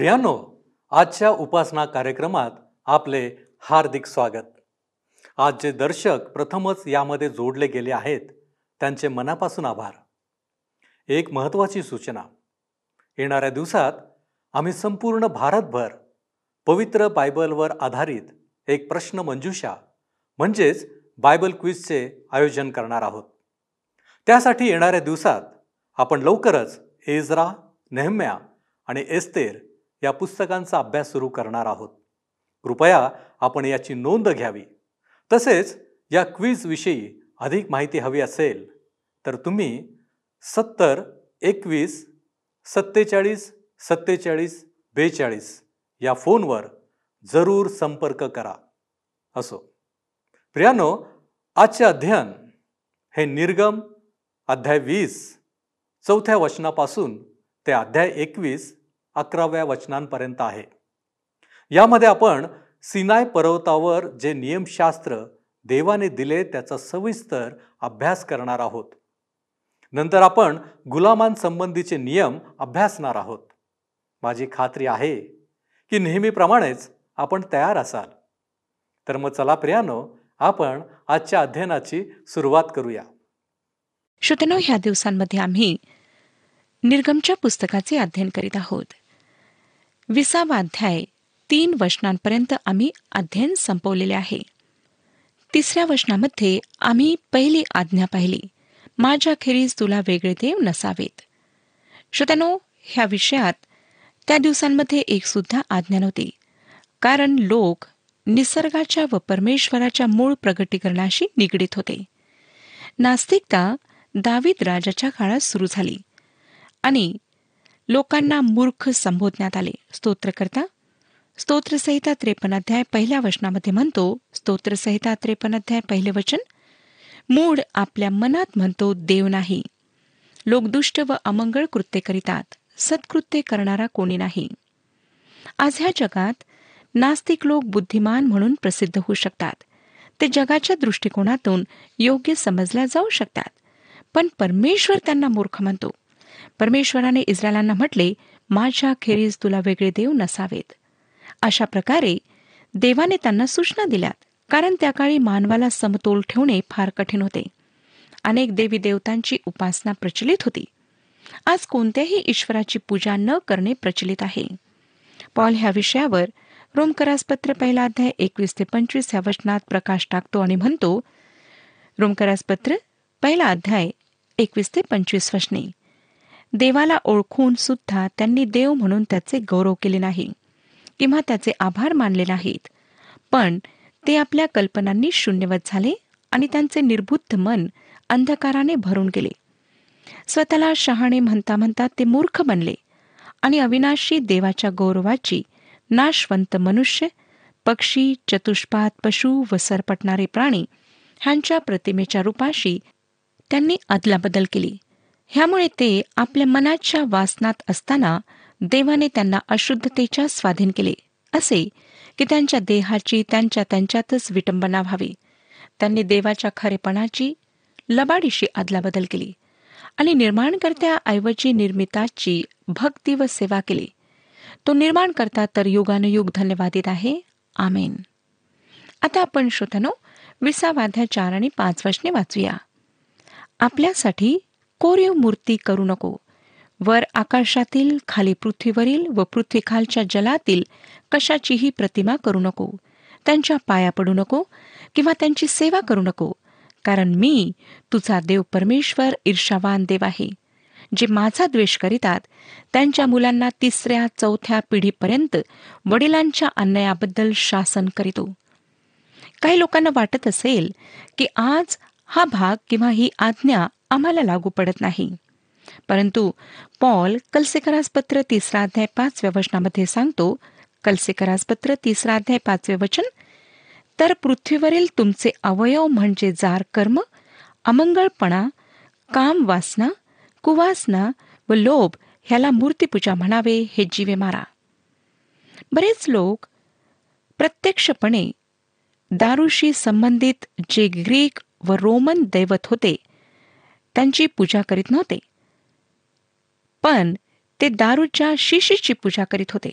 प्रियानो आजच्या उपासना कार्यक्रमात आपले हार्दिक स्वागत. आज जे दर्शक प्रथमच यामध्ये जोडले गेले आहेत त्यांचे मनापासून आभार. एक महत्त्वाची सूचना. येणाऱ्या दिवसात आम्ही संपूर्ण भारतभर पवित्र बायबलवर आधारित एक प्रश्न मंजुषा म्हणजेच बायबल क्विजचे आयोजन करणार आहोत. त्यासाठी येणाऱ्या दिवसात आपण लवकरच एजरा नेहम्या आणि एस्तेर या पुस्तकांचा अभ्यास सुरू करणार आहोत. कृपया आपण याची नोंद घ्यावी. तसेच या क्विजविषयी अधिक माहिती हवी असेल तर तुम्ही सत्तर एकवीस सत्तेचाळीस सत्तेचाळीस बेचाळीस या फोनवर जरूर संपर्क करा. असो. प्रियानो आजचे अध्ययन हे निर्गम अध्याय वीस चौथ्या वचनापासून ते अध्याय एकवीस अकराव्या वचनांपर्यंत आहे. यामध्ये आपण सिनाय पर्वतावर जे नियमशास्त्र देवाने दिले त्याचा सविस्तर अभ्यास करणार आहोत. नंतर आपण गुलामांसंबंधीचे नियम अभ्यासणार आहोत. माझी खात्री आहे की नेहमीप्रमाणेच आपण तयार असाल. तर मग चला प्रियानो आपण आजच्या अध्ययनाची सुरुवात करूया. श्रोतनो ह्या दिवसांमध्ये आम्ही निर्गमच्या पुस्तकाचे अध्ययन करीत आहोत. विसावा अध्याय तीन वचनांपर्यंत आम्ही अध्ययन संपवलेले आहे. तिसऱ्या वचनामध्ये आम्ही पहिली आज्ञा पाहिली माझ्याखेरीज तुला वेगळे देव नसावेत. श्रोत्यानो ह्या विषयात त्या दिवसांमध्ये एक सुद्धा आज्ञा नव्हती. कारण लोक निसर्गाच्या व परमेश्वराच्या मूळ प्रगटीकरणाशी निगडीत होते. नास्तिकता दावीद राजाच्या काळात सुरू झाली आणि लोकांना मूर्ख संबोधण्यात आले. स्तोत्रकर्ता स्तोत्रसहिता त्रेपन्न अध्याय पहिल्या वचनामध्ये म्हणतो स्तोत्रसहिता त्रेपन्न अध्याय पहिले वचन मूळ आपल्या मनात म्हणतो देव नाही. लोक दुष्ट व अमंगळ कृत्य करीतात. सत्कृत्य करणारा कोणी नाही. आज ह्या जगात नास्तिक लोक बुद्धिमान म्हणून प्रसिद्ध होऊ शकतात. ते जगाच्या दृष्टिकोनातून योग्य समजल्या जाऊ शकतात. पण परमेश्वर त्यांना मूर्ख म्हणतो. परमेश्वराने इस्रायलांना म्हटले माझ्या खेरीज तुला वेगळे देव नसावेत. अशा प्रकारे देवाने त्यांना सूचना दिल्यात कारण त्या काळी मानवाला समतोल ठेवणे फार कठीण होते. अनेक देवी देवतांची उपासना प्रचलित होती. आज कोणत्याही ईश्वराची पूजा न करणे प्रचलित आहे. पॉल ह्या विषयावर रोमकरासपत्र पहिला अध्याय एकवीस ते पंचवीस ह्या वचनात प्रकाश टाकतो आणि म्हणतो रोमकरासपत्र पहिला अध्याय एकवीस ते पंचवीस वचने. देवाला ओळखून सुद्धा त्यांनी देव म्हणून त्याचे गौरव केले नाही. किंवा त्याचे आभार मानले नाहीत. पण ते आपल्या कल्पनांनी शून्यवत झाले आणि त्यांचे निर्बुद्ध मन अंधकाराने भरून गेले. स्वतःला शहाणे म्हणता म्हणता ते मूर्ख बनले आणि अविनाशी देवाच्या गौरवाची नाशवंत मनुष्य पक्षी चतुष्पाद पशु व सरपटणारे प्राणी ह्यांच्या प्रतिमेच्या रूपाशी त्यांनी अदलाबदल केली. ह्यामुळे ते आपल्या मनाच्या वासनात असताना देवाने त्यांना अशुद्धतेच्या स्वाधीन केले असे की त्यांच्या देहाची त्यांच्या त्यांच्यातच विटंबना व्हावी. त्यांनी देवाच्या खरेपणाची लबाडीशी अदलाबदल केली आणि निर्माणकर्त्याऐवजी निर्मिताची भक्ती व सेवा केली. तो निर्माण करता तर युगानुयुग धन्यवादित आहे. आमेन. आता आपण श्रोतनो विसावाध्या चार आणि पाच वचने वाचूया. आपल्यासाठी कोरीव मूर्ती करू नको. वर आकाशातील खाली पृथ्वीवरील व पृथ्वीखालच्या जलातील कशाचीही प्रतिमा करू नको. त्यांच्या पाया पडू नको किंवा त्यांची सेवा करू नको. कारण मी तुझा देव परमेश्वर ईर्षावान देव आहे. जे माझा द्वेष करीतात त्यांच्या मुलांना तिसऱ्या चौथ्या पिढीपर्यंत वडिलांच्या अन्यायाबद्दल शासन करीतो. काही लोकांना वाटत असेल की आज हा भाग किंवा ही आज्ञा आम्हाला लागू पडत नाही. परंतु पॉल कलसेकरासपत्र तिसरा अध्याय पाचव्या वचनामध्ये सांगतो कलसेकरासपत्र तिसरा अध्याय पाचवे वचन तर पृथ्वीवरील तुमचे अवयव म्हणजे जार कर्म अमंगळपणा काम वासना कुवासना व लोभ ह्याला मूर्तीपूजा म्हणावे हे जीवे मारा. बरेच लोक प्रत्यक्षपणे दारूशी संबंधित जे ग्रीक व रोमन दैवत होते त्यांची पूजा करीत नव्हते. पण ते दारूच्या शिशीची पूजा करीत होते.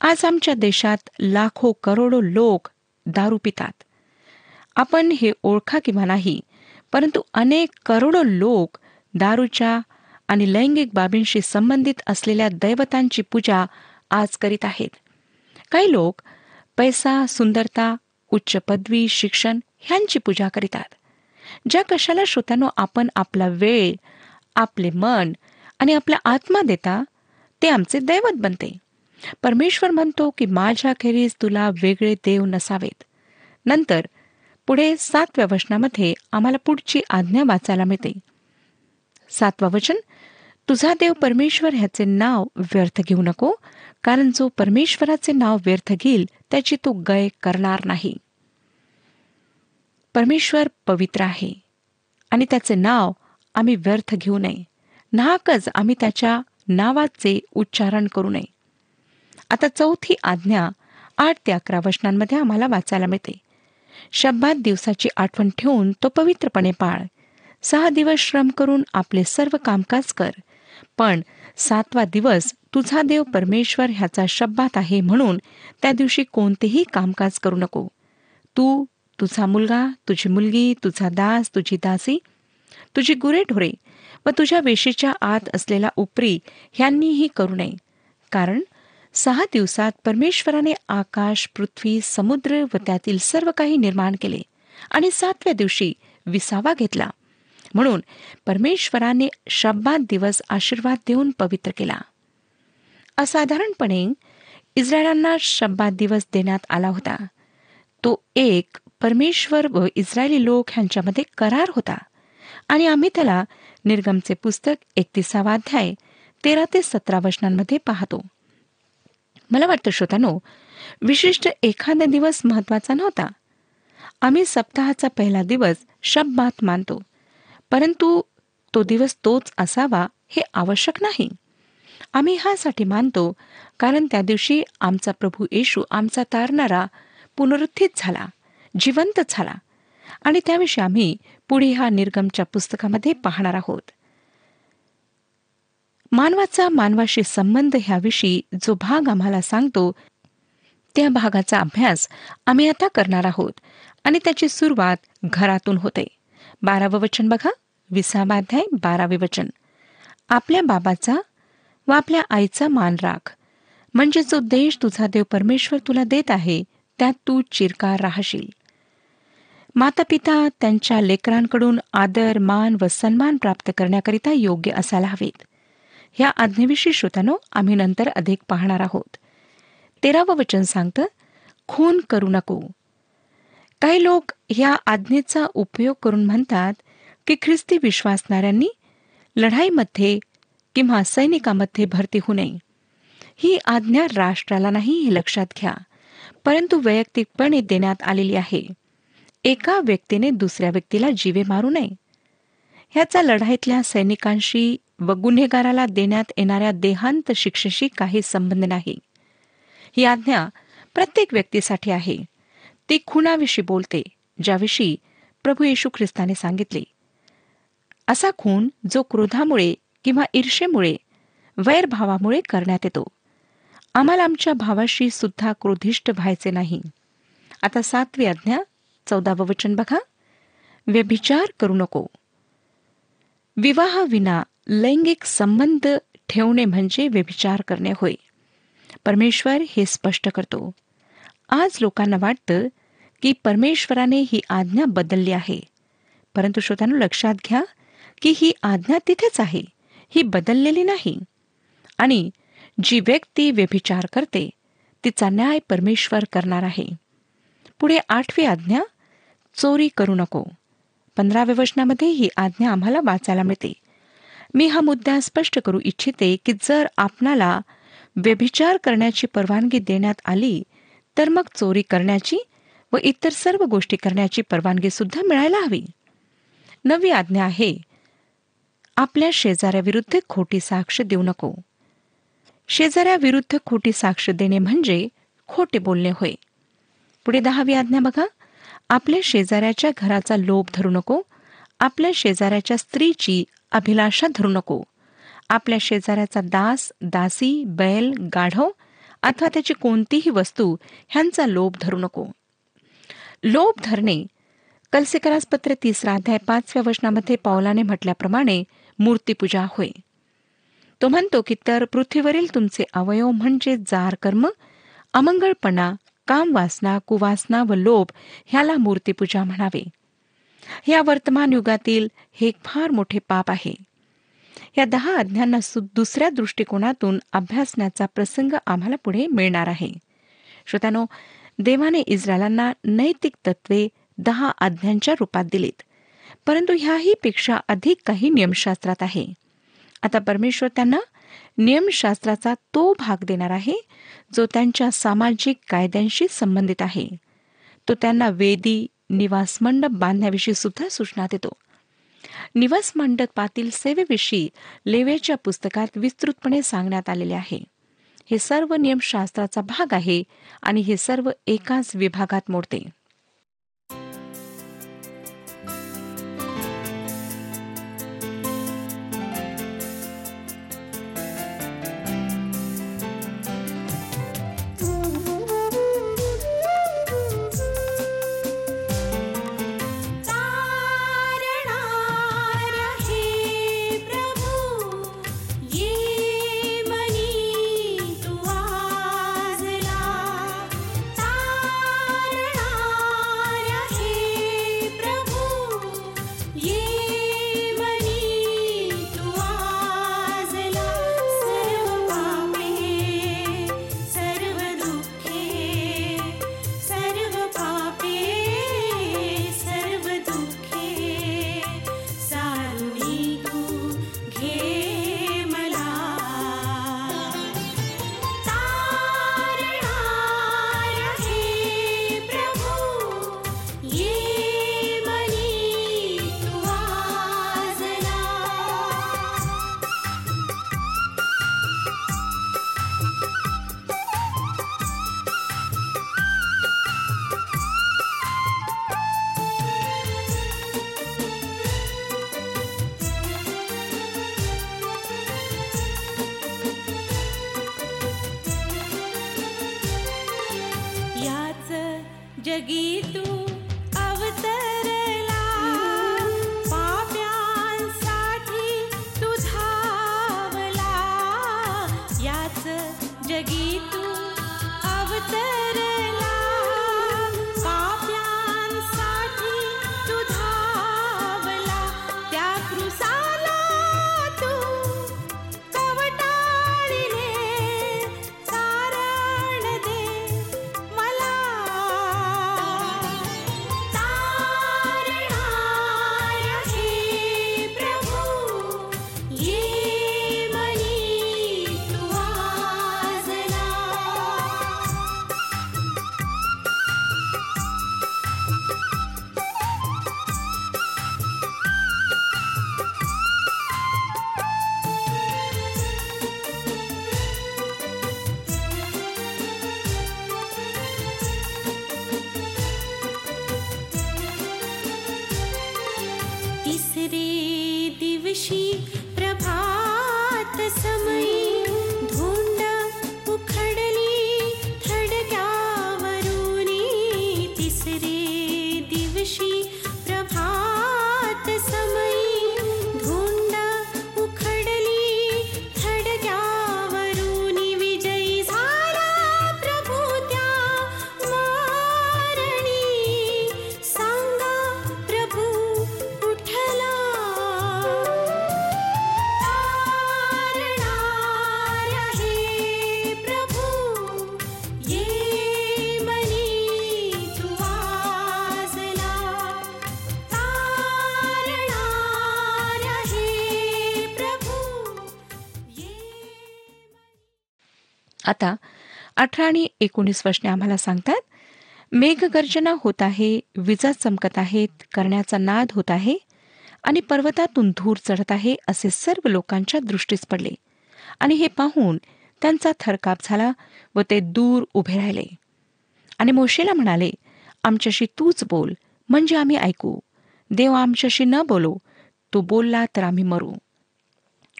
आज आमच्या देशात लाखो करोडो लोक दारू पितात. आपण हे ओळखा किंवा नाही परंतु अनेक करोडो लोक दारूच्या आणि लैंगिक बाबींशी संबंधित असलेल्या दैवतांची पूजा आज करीत आहेत. काही लोक पैसा सुंदरता उच्च पदवी शिक्षण ह्यांची पूजा करीतात. ज्या कशाला श्रोत्यानो आपण आपला वेळ आपले मन आणि आपला आत्मा देता ते आमचे दैवत बनते. परमेश्वर म्हणतो की माझ्याखेरीज तुला वेगळे देव नसावेत. नंतर पुढे सातव्या वचनामध्ये आम्हाला पुढची आज्ञा वाचायला मिळते. सातवा वचन तुझा देव परमेश्वर ह्याचे नाव व्यर्थ घेऊ नको कारण जो परमेश्वराचे नाव व्यर्थ घेईल त्याची तो गय करणार नाही. परमेश्वर पवित्र आहे. आणि त्याचे नाव आम्ही व्यर्थ घेऊ नये. नाहकच आम्ही त्याच्या नावाचे उच्चारण करू नये. आता चौथी आज्ञा आठ ते अकरा वचनांमध्ये आम्हाला वाचायला मिळते. शब्दात दिवसाची आठवण ठेवून तो पवित्रपणे पाळ. सहा दिवस श्रम करून आपले सर्व कामकाज कर. पण सातवा दिवस तुझा देव परमेश्वर ह्याचा शब्दात आहे म्हणून त्या दिवशी कोणतेही कामकाज करू नको. तू तुझा मुलगा तुझी मुलगी तुझा दास तुझी दासी तुझी गुरेढोरे व तुझ्या वेशीच्या आत असलेला उपरी ह्यांनीही करू नये. कारण सहा दिवसात परमेश्वराने आकाश पृथ्वी समुद्र व त्यातील सर्व काही निर्माण केले आणि सातव्या दिवशी विसावा घेतला. म्हणून परमेश्वराने शब्दात दिवस आशीर्वाद देऊन पवित्र केला. असाधारणपणे इस्रायलांना शब्दात दिवस देण्यात आला होता. तो एक परमेश्वर व इस्रायली लोक ह्यांच्यामध्ये करार होता. आणि आम्ही त्याला निर्गमचे पुस्तक एकतीसावा अध्याय तेरा ते सतरा वचनांमध्ये पाहतो. मला वाटतं श्रोतानो विशिष्ट एखादा दिवस महत्त्वाचा नव्हता. आम्ही सप्ताहाचा पहिला दिवस शब्दात मानतो. परंतु तो दिवस तोच असावा हे आवश्यक नाही. आम्ही ह्यासाठी मानतो कारण त्या दिवशी आमचा प्रभू येशू आमचा तारणारा पुनरुत्थित झाला. जिवंत झाला. आणि त्याविषयी आम्ही पुढे ह्या निर्गमच्या पुस्तकामध्ये पाहणार आहोत. मानवाचा मानवाशी संबंध ह्याविषयी जो भाग आम्हाला सांगतो त्या भागाचा अभ्यास आम्ही आता करणार आहोत आणि त्याची सुरुवात घरातून होते. बारावं वचन बघा. विसावाध्याय बारावे वचन. आपल्या बाबाचा व आपल्या आईचा मान राख. म्हणजे जो देश तुझा देव परमेश्वर तुला देत आहे त्यात तू चिरकार राहशील. माता पिता त्यांच्या लेकरांकडून आदर मान व सन्मान प्राप्त करण्याकरिता योग्य असायला हवेत. ह्या आज्ञेविषयी श्रोत्यानो आम्ही नंतर अधिक पाहणार आहोत. तेरावं वचन सांगतं खून करू नको. काही लोक ह्या आज्ञेचा उपयोग करून म्हणतात की ख्रिस्ती विश्वासणाऱ्यांनी लढाईमध्ये किंवा सैनिकामध्ये भरती होऊ नये. ही आज्ञा राष्ट्राला नाही हे लक्षात घ्या परंतु वैयक्तिकपणे देण्यात आलेली आहे. एका व्यक्तीने दुसऱ्या व्यक्तीला जीवे मारू नये. ह्याचा लढाईतल्या सैनिकांशी व गुन्हेगाराला देण्यात येणाऱ्या देहांत शिक्षेशी काही संबंध नाही. ही आज्ञा प्रत्येक व्यक्तीसाठी आहे. ती खुनाविषयी बोलते ज्याविषयी प्रभू येशू ख्रिस्ताने सांगितले. असा खून जो क्रोधामुळे किंवा ईर्षेमुळे वैरभावामुळे करण्यात येतो. आम्हाला आमच्या भावाशी सुद्धा क्रोधिष्ट व्हायचे नाही. आता सातवी आज्ञा चौदावं वचन बघा. व्यभिचार करू नको. विवाहाविना लैंगिक संबंध ठेवणे म्हणजे व्यभिचार करणे होय. परमेश्वर हे स्पष्ट करतो. आज लोकांना वाटतं की परमेश्वराने ही आज्ञा बदलली आहे. परंतु श्रोतांनो लक्षात घ्या की ही आज्ञा तिथेच आहे. ही बदललेली नाही. आणि जी व्यक्ती व्यभिचार करते तिचा न्याय परमेश्वर करणार आहे. पुढे आठवी आज्ञा चोरी करू नको. पंधराव्या वचनामध्ये ही आज्ञा आम्हाला वाचायला मिळते. मी हा मुद्दा स्पष्ट करू इच्छिते की जर आपणाला व्यभिचार करण्याची परवानगी देण्यात आली तर मग चोरी करण्याची व इतर सर्व गोष्टी करण्याची परवानगी सुद्धा मिळायला हवी. नवी आज्ञा आहे आपल्या शेजाऱ्याविरुद्ध खोटी साक्ष देऊ नको. शेजाऱ्याविरुद्ध खोटी साक्ष देणे म्हणजे खोटे बोलणे होय. पुढे दहावी आज्ञा बघा. आपल्या शेजाऱ्याच्या घराचा लोभ धरू नको. आपल्या शेजाऱ्याच्या स्त्रीची अभिलाषा धरू नको. आपल्या शेजाऱ्याचा दास दासी बैल गाढव अथवा त्याची कोणतीही वस्तू ह्यांचा लोभ धरू नको. लोभ धरणे. कलसेकरास पत्र तिसरा अध्याय पाचव्या वचनामध्ये पावलाने म्हटल्याप्रमाणे मूर्तीपूजा होय. तो म्हणतो की तर पृथ्वीवरील तुमचे अवयव म्हणजे जार कर्म अमंगळपणा काम वासना कुवासना व लोभ ह्याला मूर्तीपूजा म्हणावे. या वर्तमान युगातील हे एक फार मोठे पाप आहे. या दहा आज्ञांना दुसऱ्या दृष्टिकोनातून अभ्यासण्याचा प्रसंग आम्हाला पुढे मिळणार आहे. श्रोत्यानो देवाने इस्रायलांना नैतिक तत्वे दहा आज्ञांच्या रूपात दिलीत परंतु ह्याही पेक्षा अधिक काही नियमशास्त्रात आहे. आता परमेश्वर त्यांना नियमशास्त्राचा तो भाग देणार आहे जो त्यांच्या सामाजिक कायद्यांशी संबंधित आहे. तो त्यांना वेदी निवास मंडप बांधण्याविषयी सुद्धा सूचना देतो. निवास मंडपातील सेवेविषयी लेवेच्या पुस्तकात विस्तृतपणे सांगण्यात आलेले आहे. हे सर्व नियमशास्त्राचा भाग आहे आणि हे सर्व एकाच विभागात मोडते. आता अठरा आणि एकोणीस वर्षने आम्हाला सांगतात. मेघगर्जना होत आहे विजा चमकत आहेत करण्याचा नाद होत आहे आणि पर्वतातून धूर चढत आहे असे सर्व लोकांच्या दृष्टीस पडले. आणि हे पाहून त्यांचा थरकाप झाला व ते दूर उभे राहिले. आणि मोशेला म्हणाले आमच्याशी तूच बोल म्हणजे आम्ही ऐकू. देव आमच्याशी न बोलो तो बोलला तर आम्ही मरू.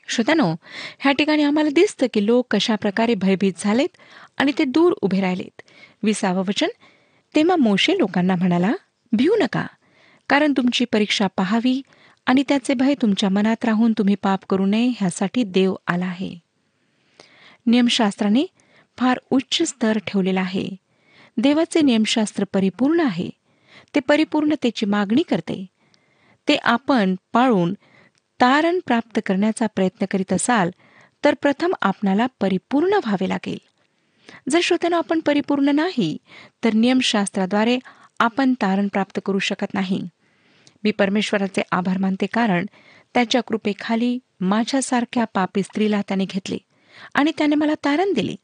श्रोत्यानो ह्या ठिकाणी आम्हाला दिसतं की लोक कशा प्रकारे भयभीत झालेत आणि ते दूर उभे राहिलेत. विसावं वचन? तेव्हा मोशे लोकांना म्हणाला भिऊ नका. कारण तुमची परीक्षा पाहावी आणि त्याचे भय तुमच्या मनात राहून तुम्ही पाप करू नये ह्यासाठी देव आला आहे. नियमशास्त्राने फार उच्च स्तर ठेवलेला आहे. देवाचे नियमशास्त्र परिपूर्ण आहे. ते परिपूर्णतेची मागणी करते. ते आपण पाळून तारण प्राप्त करण्याचा प्रयत्न करीत असाल तर प्रथम आपणाला परिपूर्ण व्हावे लागेल. जर श्रोत्यानं आपण परिपूर्ण नाही तर नियमशास्त्राद्वारे आपण तारण प्राप्त करू शकत नाही. मी परमेश्वराचे आभार मानते कारण त्याच्या कृपेखाली माझ्यासारख्या पापी स्त्रीला त्याने घेतले आणि त्याने मला तारण दिले.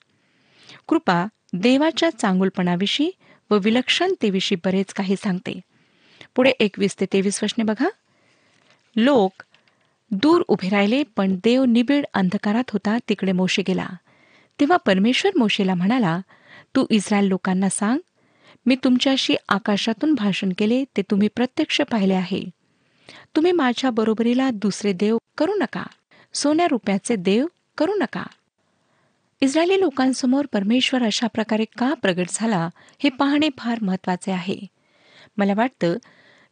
कृपा देवाच्या चांगुलपणाविषयी व विलक्षणतेविषयी बरेच काही सांगते. पुढे एकवीस ते तेवीस वशने बघा. लोक दूर उभे राहिले पण देव निबिड अंधकारात होता तिकडे मोशे गेला. तेव्हा परमेश्वर मोशेला म्हणाला तू इस्रायल लोकांना सांग मी तुमच्याशी आकाशातून भाषण केले ते तुम्ही प्रत्यक्ष पाहिले आहे. तुम्ही माझ्या बरोबरीला दुसरे देव करू नका सोन्या रुपयाचे देव करू नका. इस्रायली लोकांसमोर परमेश्वर अशा प्रकारे का प्रगट झाला हे पाहणे फार महत्त्वाचे आहे. मला वाटतं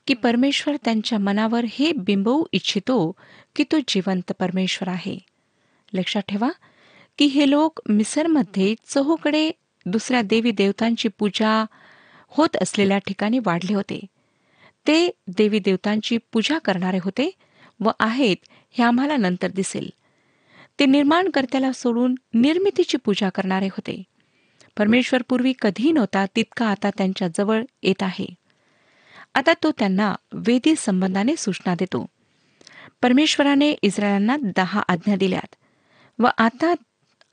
की परमेश्वर त्यांच्या मनावर हे बिंबवू इच्छितो की तो जिवंत परमेश्वर आहे. लक्षात ठेवा की हे लोक मिसरमध्ये चहूकडे दुसऱ्या देवी देवतांची पूजा होत असलेल्या ठिकाणी वाढले होते. ते देवी देवतांची पूजा करणारे होते व आहेत हे आम्हाला नंतर दिसेल. ते निर्माणकर्त्याला सोडून निर्मितीची पूजा करणारे होते. परमेश्वर पूर्वी कधीही नव्हता तितका आता त्यांच्या जवळ येत आहे. आता तो त्यांना वेदी संबंधाने सूचना देतो. परमेश्वराने इस्रायलांना दहा आज्ञा दिल्यात व आता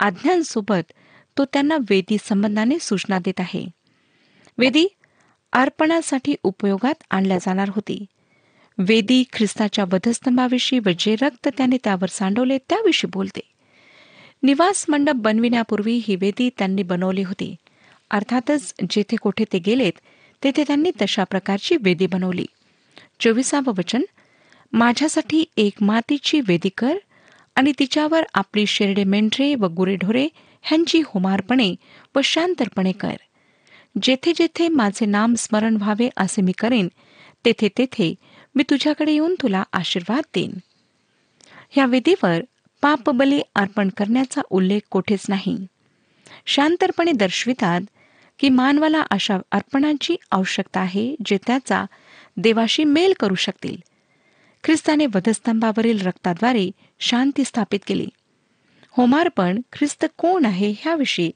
आज्ञांसोबत तो त्यांना वेदी संबंधाने सूचना देत आहे. वेदी अर्पणासाठी उपयोगात आणल्या जाणार होती. वेदी ख्रिस्ताच्या वधस्तंभाविषयी व जे रक्त त्याने त्यावर सांडवले त्याविषयी बोलते. निवास मंडप बनविण्यापूर्वी ही वेदी त्यांनी बनवली होती. अर्थातच जेथे कोठे ते गेलेत तेथे त्यांनी तशा प्रकारची वेदी बनवली. चोवीसावं वचन माझ्यासाठी एक मातीची वेदी कर आणि तिच्यावर आपली शेरडे मेंढरे व गुरेढोरे ह्यांची होमारपणे व शांतरपणे कर. जेथे जेथे माझे नाम स्मरण व्हावे असे मी करेन तेथे तेथे मी तुझ्याकडे येऊन तुला आशीर्वाद देईन. ह्या विधीवर पापबली अर्पण करण्याचा उल्लेख कोठेच नाही. शांतरपणे दर्शवितात की मानवाला अशा अर्पणाची आवश्यकता आहे जे त्याचा देवाशी मेल करू शकतील. ख्रिस्ताने वधस्तंभावरील रक्ताद्वारे शांती स्थापित केली. होमार्पण ख्रिस्त कोण आहे ह्याविषयी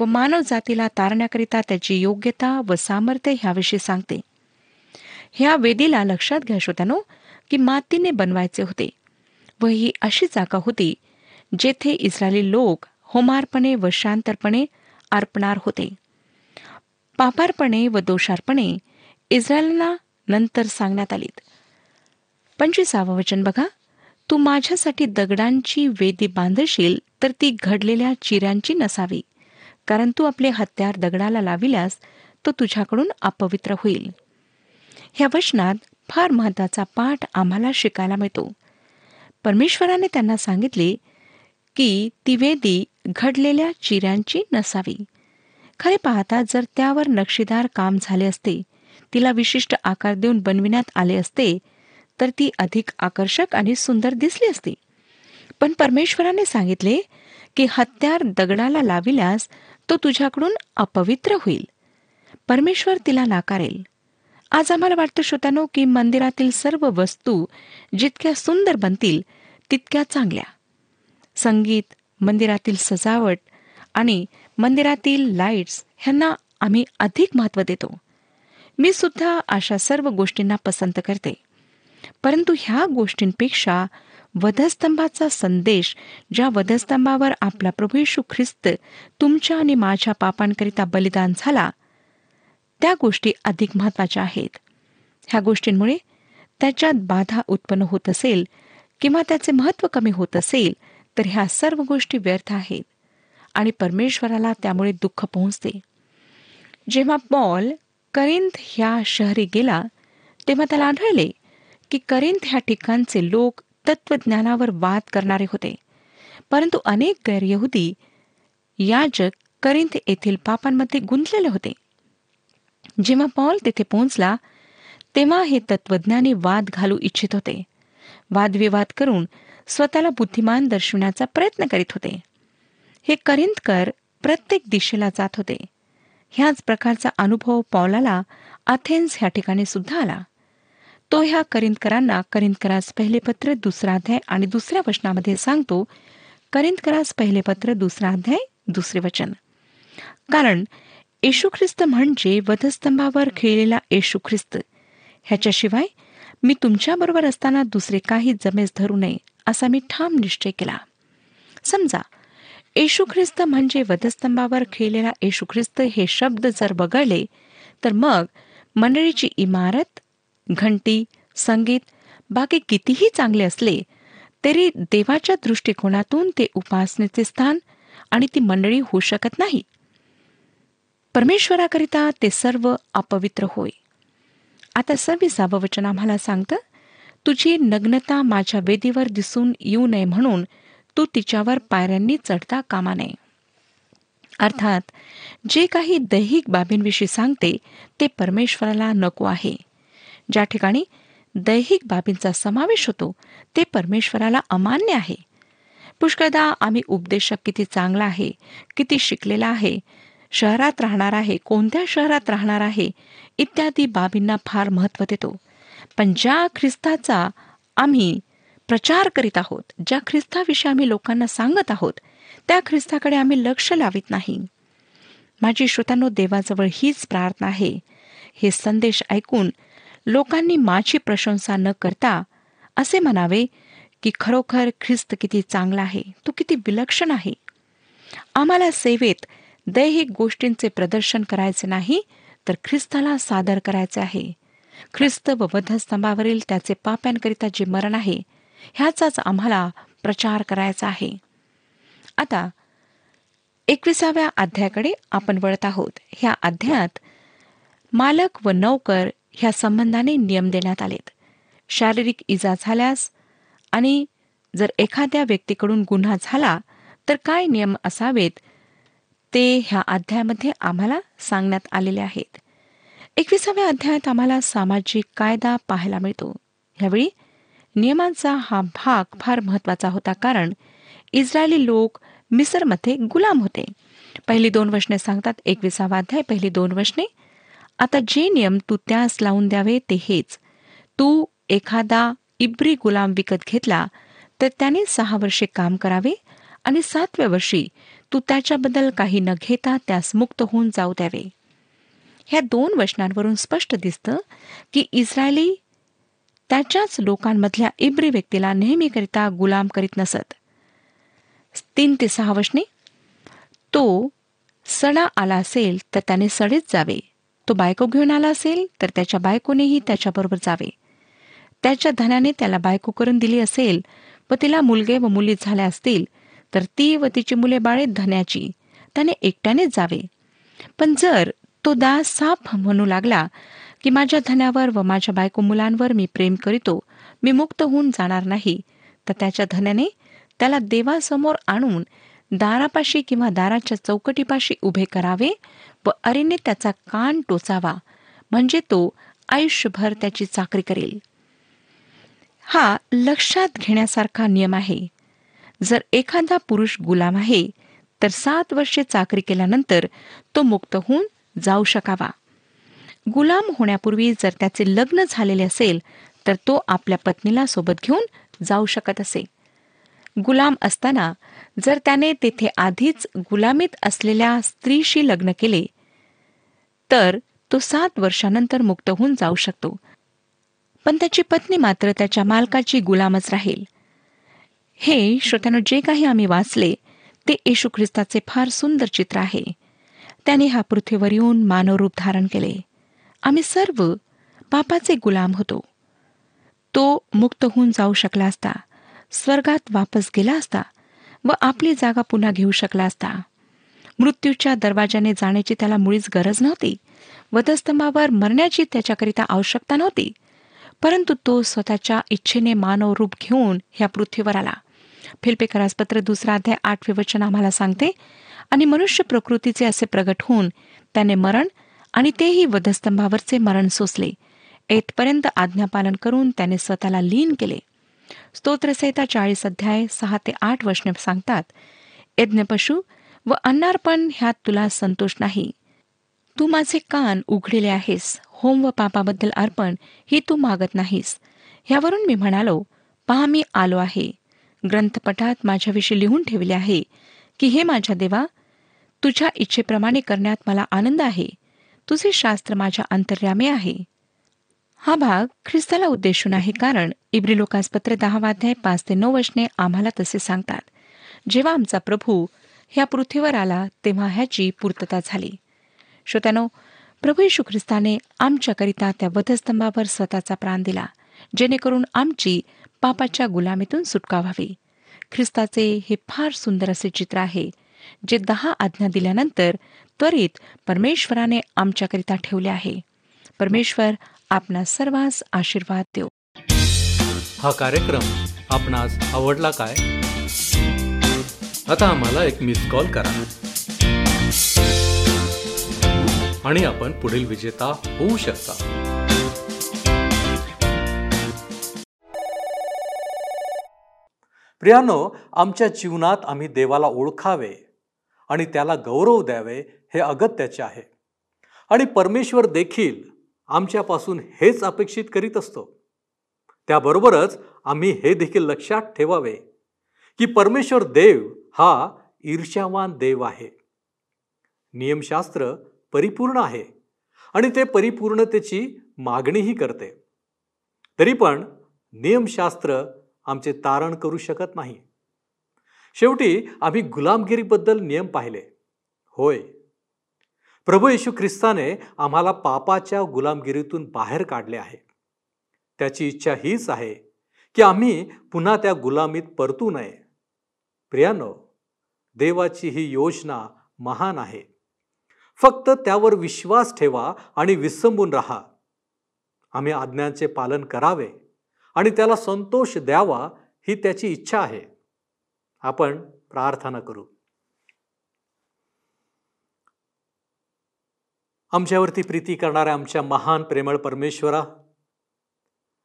व मानव जातीला तारण्याकरिता त्याची योग्यता व सामर्थ्य ह्याविषयी सांगते. ह्या वेदीला लक्षात घ्या श्रोत्यानो की मातीने बनवायचे होते व ही अशी जागा होती जेथे इस्रायली लोक होमार्पणे व शांतरपणे अर्पणार होते. पापारपणे व दोषारपणे इस्रायलना नंतर सांगण्यात आलीत. पंचवीसावं वचन बघा. तू माझ्यासाठी दगडांची वेदी बांधशील तर ती घडलेल्या चिऱ्यांची नसावी. कारण तू आपले हत्यार दगडाला लाविल्यास तो तुझ्याकडून अपवित्र होईल. ह्या वचनात फार महत्त्वाचा पाठ आम्हाला शिकायला मिळतो. परमेश्वराने त्यांना सांगितले की ती वेदी घडलेल्या चिऱ्यांची नसावी. खरे पाहता जर त्यावर नक्षीदार काम झाले असते तिला विशिष्ट आकार देऊन बनविण्यात आले असते तर ती अधिक आकर्षक आणि सुंदर दिसली असती. पण परमेश्वराने सांगितले की हत्यार दगडाला लाविल्यास तो तुझ्याकडून अपवित्र होईल. परमेश्वर तिला नाकारेल. आज आम्हाला वाटतं श्रोतानो की मंदिरातील सर्व वस्तू जितक्या सुंदर बनतील तितक्या चांगल्या. संगीत मंदिरातील सजावट आणि मंदिरातील लाईट्स ह्यांना आम्ही अधिक महत्त्व देतो. मी सुद्धा अशा सर्व गोष्टींना पसंत करते. परंतु ह्या गोष्टींपेक्षा वधस्तंभाचा संदेश ज्या वधस्तंभावर आपला प्रभू येशू ख्रिस्त तुमच्या आणि माझ्या पापांकरिता बलिदान झाला त्या गोष्टी अधिक महत्त्वाच्या आहेत. ह्या गोष्टींमुळे त्याच्यात बाधा उत्पन्न होत असेल किंवा त्याचे महत्त्व कमी होत असेल तर ह्या सर्व गोष्टी व्यर्थ आहेत आणि परमेश्वराला त्यामुळे दुःख पोहोचते. जेव्हा पॉल करिंद ह्या शहरी गेला तेव्हा त्याला आढळले की करिंथ ह्या ठिकाणचे लोक तत्वज्ञानावर वाद करणारे होते. परंतु अनेक गैरयहुदी याजक करिंथ येथील पापांमध्ये गुंतलेले होते. जेव्हा पॉल तेथे पोहोचला तेव्हा हे तत्वज्ञानी वाद घालू इच्छित होते. वादविवाद करून स्वतःला बुद्धिमान दर्शविण्याचा प्रयत्न करीत होते. हे करिंदकर प्रत्येक दिशेला जात होते. ह्याच प्रकारचा अनुभव पॉलाला अथेन्स ह्या ठिकाणी सुद्धा आला. तो ह्या करिंदकरांना करिंदकरास पहिले पत्र दुसरा अध्याय आणि दुसऱ्या वचनामध्ये सांगतो करिंदकरास पहिले पत्र दुसरा अध्याय दुसरे वचन. कारण येशू ख्रिस्त म्हणजे वधस्तंभावर खेळलेला येशू ख्रिस्त ह्याच्याशिवाय मी तुमच्याबरोबर असताना दुसरे काही जमेस धरू नये असा मी ठाम निश्चय केला. समजा येशू ख्रिस्त म्हणजे वधस्तंभावर खेळलेला येशू ख्रिस्त हे शब्द जर वगळले तर मग मंडळीची इमारत घंटी संगीत बाकी कितीही चांगले असले तरी देवाच्या दृष्टिकोनातून ते उपासनेचे स्थान आणि ती मंडळी होऊ शकत नाही. परमेश्वराकरिता ते सर्व अपवित्र होय. आता सव्वीसावं वचन आम्हाला सांगतं तुझी नग्नता माझ्या वेदीवर दिसून येऊ नये म्हणून तू तिच्यावर पायऱ्यांनी चढता कामा नये. अर्थात जे काही दैहिक बाबींविषयी सांगते ते परमेश्वराला नको आहे. ज्या ठिकाणी दैहिक बाबींचा समावेश होतो ते परमेश्वराला अमान्य आहे. पुष्कळदा आम्ही उपदेशक किती चांगला आहे किती शिकलेला आहे शहरात राहणार आहे कोणत्या शहरात राहणार आहे इत्यादी बाबींना फार महत्त्व देतो. पण ज्या ख्रिस्ताचा आम्ही प्रचार करीत आहोत ज्या ख्रिस्ताविषयी आम्ही लोकांना सांगत आहोत त्या ख्रिस्ताकडे आम्ही लक्ष लावित नाही. माझी श्रोतांनो देवाजवळ हीच प्रार्थना आहे. हे संदेश ऐकून लोकांनी माझी प्रशंसा न करता असे म्हणावे की खरोखर ख्रिस्त किती चांगला आहे तो किती विलक्षण आहे. आम्हाला सेवेत दैहिक गोष्टींचे प्रदर्शन करायचे नाही तर ख्रिस्ताला सादर करायचे आहे. ख्रिस्त व वधस्तंभावरील त्याचे पाप्यांकरिता जे मरण आहे ह्याचाच आम्हाला प्रचार करायचा आहे. आता एकविसाव्या अध्यायाकडे आपण वळत आहोत. ह्या अध्यायात मालक व नौकर ह्या संबंधाने नियम देण्यात आलेत. शारीरिक इजा झाल्यास आणि जर एखाद्या व्यक्तीकडून गुन्हा झाला तर काय नियम असावेत? ते ह्या अध्यायामध्ये आम्हाला सांगण्यात आलेले आहेत. एकविसाव्या अध्यायात आम्हाला सामाजिक कायदा पाहायला मिळतो. ह्यावेळी नियमांचा हा भाग फार महत्त्वाचा होता कारण इस्रायली लोक मिसरमध्ये गुलाम होते. पहिली दोन वचने सांगतात एकविसावा अध्याय पहिली दोन वचने आता जे नियम तू त्यास लावून द्यावे ते हेच. तू एखादा इब्री गुलाम विकत घेतला तर त्याने सहा वर्षे काम करावे आणि सातव्या वर्षी तू त्याच्याबद्दल काही न घेता त्यास मुक्त होऊन जाऊ द्यावे. ह्या दोन वचनांवरून स्पष्ट दिसतं की इस्रायली त्याच्याच लोकांमधल्या इब्री व्यक्तीला नेहमीकरिता गुलाम करीत नसत. तीन ते सहा वचने तो सडा आला असेल तर त्याने सडेच जावे. तो बायको घेऊन आला असेल तर त्याच्या बायकोनेही त्याच्याबरोबर जावे. त्याच्या धनाने त्याला बायको करून दिली असेल व तिला मुलगे व मुली झाल्या असतील तर ती व तिची मुले बाळे धन्याची. त्याने एकट्यानेच जावे. पण जर तो दास साफ म्हणू लागला की माझ्या धन्यावर व माझ्या बायको मुलांवर मी प्रेम करीतो मी मुक्त होऊन जाणार नाही तर त्याच्या धन्याने त्याला देवासमोर आणून दारापाशी किंवा दाराच्या चौकटीपाशी उभे करावे व अरेने त्याचा कान टोचावा म्हणजे तो आयुष्यभर त्याची चाकरी करेल. हा लक्षात घेण्यासारखा नियम आहे. जर एखादा पुरुष गुलाम आहे तर सात वर्षे चाकरी केल्यानंतर तो मुक्त होऊन जाऊ शकावा. गुलाम होण्यापूर्वी जर त्याचे लग्न झालेले असेल तर तो आपल्या पत्नीला सोबत घेऊन जाऊ शकत असे. गुलाम असताना जर त्याने तेथे आधीच गुलामीत असलेल्या स्त्रीशी लग्न केले तर तो सात वर्षानंतर मुक्त होऊन जाऊ शकतो. पण त्याची पत्नी मात्र त्याच्या मालकाची गुलामच राहील. हे श्रोत्यानं जे काही आम्ही वाचले ते येशू ख्रिस्ताचे फार सुंदर चित्र आहे. त्याने हा पृथ्वीवर येऊन मानवरूप धारण केले. आम्ही सर्व पापाचे गुलाम होतो. तो मुक्त होऊन जाऊ शकला असता. स्वर्गात वापस गेला असता व आपली जागा पुन्हा घेऊ शकला असता. मृत्यूच्या दरवाजाने जाण्याची त्याला मुळीच गरज नव्हती. वधस्तंभावर मरण्याची त्याच्याकरिता आवश्यकता नव्हती. परंतु तो स्वतःच्या इच्छेने मानव रूप घेऊन ह्या पृथ्वीवर आला. फिल्पेकरासपत्र दुसरा अध्याय आठवे वचन आम्हाला सांगते आणि मनुष्य प्रकृतीचे असे प्रगट होऊन त्याने मरण आणि तेही वधस्तंभावरचे मरण सोसले. येथपर्यंत आज्ञापालन करून त्याने स्वतःला लीन केले. स्तोत्रसहिता चाळीस अध्याय सहा ते आठ वचने सांगतात यज्ञपशु व अन्नार्पण ह्यात तुला संतोष नाही. तू माझे कान उघडलेले आहेस होम व पापाबद्दल अर्पण ही तू मागत नाहीस. ह्यावरून मी म्हणालो पहा मी आलो आहे. ग्रंथपटात माझ्याविषयी लिहून ठेवले आहे की हे माझ्या देवा तुझ्या इच्छेप्रमाणे करण्यात मला आनंद आहे. तुझे शास्त्र माझ्या अंतर्यामे आहे. हा भाग ख्रिस्ताला उद्देशून आहे कारण इब्री लोकासपत्र दहावाध्याय पाच ते नऊ वचने आम्हाला तसे सांगतात. जेव्हा आमचा प्रभू ह्या पृथ्वीवर आला तेव्हा ह्याची पूर्तता झाली. श्रोत्यानो प्रभू यशू ख्रिस्ताने आमच्याकरिता त्या वधस्तंभावर स्वतःचा प्राण दिला जेणेकरून आमची पापाच्या गुलामीतून सुटका व्हावी. ख्रिस्ताचे हे फार सुंदर असे चित्र आहे जे दहा आज्ञा दिल्यानंतर त्वरित परमेश्वराने आमच्याकरिता ठेवले आहे. परमेश्वर आपणा सर्वांस आशीर्वाद देव हा कार्यक्रम आपणास आवडला काय? आता आम्हाला एक मिस कॉल करा. आणि आपण पुढील विजेता होऊ शकता. प्रियानो आमच्या जीवनात आम्ही देवाला ओळखावे आणि त्याला गौरव द्यावे हे अगत्याचे आहे. आणि परमेश्वर देखील आमच्यापासून हेच अपेक्षित करीत असतो. त्याबरोबरच आम्ही हे देखील लक्षात ठेवावे की परमेश्वर देव हा ईर्ष्यावान देव आहे. नियमशास्त्र परिपूर्ण आहे आणि ते परिपूर्णतेची मागणीही करते. तरी पण नियमशास्त्र आमचे तारण करू शकत नाही. शेवटी आम्ही गुलामगिरीबद्दल नियम पाहिले. होय प्रभू येशू ख्रिस्ताने आम्हाला पापाच्या गुलामगिरीतून बाहेर काढले आहे. त्याची इच्छा हीच आहे की आम्ही पुन्हा त्या गुलामीत परतू नये. प्रियानो देवाची ही योजना महान आहे. फक्त त्यावर विश्वास ठेवा आणि विसंबून राहा. आम्ही आज्ञांचे पालन करावे आणि त्याला संतोष द्यावा ही त्याची इच्छा आहे. आपण प्रार्थना करू. आमच्यावरती प्रीती करणाऱ्या आमच्या महान प्रेमळ परमेश्वरा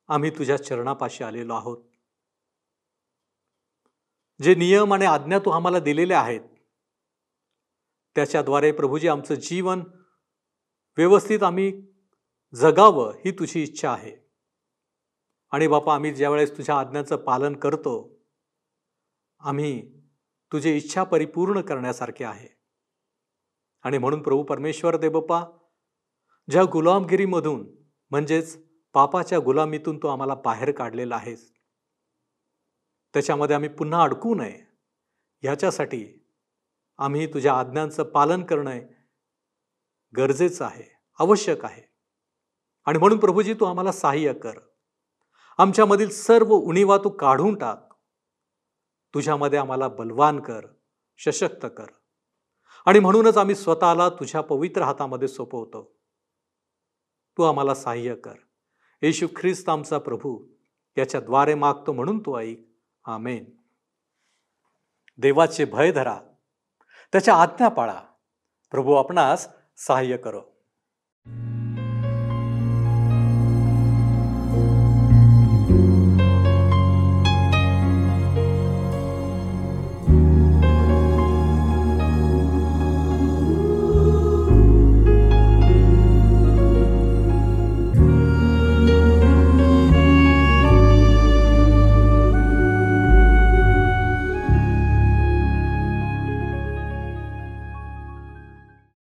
आम्ही तुझ्या चरणापाशी आलेलो आहोत. जे नियम आणि आज्ञा तू आम्हाला दिलेले आहेत त्याच्याद्वारे प्रभूजी आमचं जीवन व्यवस्थित आम्ही जगावं ही तुझी इच्छा आहे. आणि बापा आम्ही ज्यावेळेस तुझ्या आज्ञाचं पालन करतो आम्ही तुझी इच्छा परिपूर्ण करण्यासारखे आहे. आणि म्हणून प्रभू परमेश्वर देबप्पा ज्या गुलामगिरीमधून म्हणजेच पापाच्या गुलामीतून तो आम्हाला बाहेर काढलेला आहेस त्याच्यामध्ये आम्ही पुन्हा अडकू नये. ह्याच्यासाठी आम्ही तुझ्या आज्ञांचं पालन करणं गरजेचं आहे आवश्यक आहे. आणि म्हणून प्रभूजी तू आम्हाला सहाय्य कर. आमच्यामधील सर्व उणीवा तू काढून टाक. तुझ्यामध्ये आम्हाला बलवान कर सशक्त कर. आणि म्हणूनच आम्ही स्वतःला तुझ्या पवित्र हातामध्ये सोपवतो. तू आम्हाला सहाय्य कर. येशू ख्रिस्त आमचा प्रभू. याच्याद्वारे मागतो म्हणून तू ऐक. आमेन. देवाचे भय धरा. त्याच्या आज्ञा पाळा. प्रभू आपणास सहाय्य करो.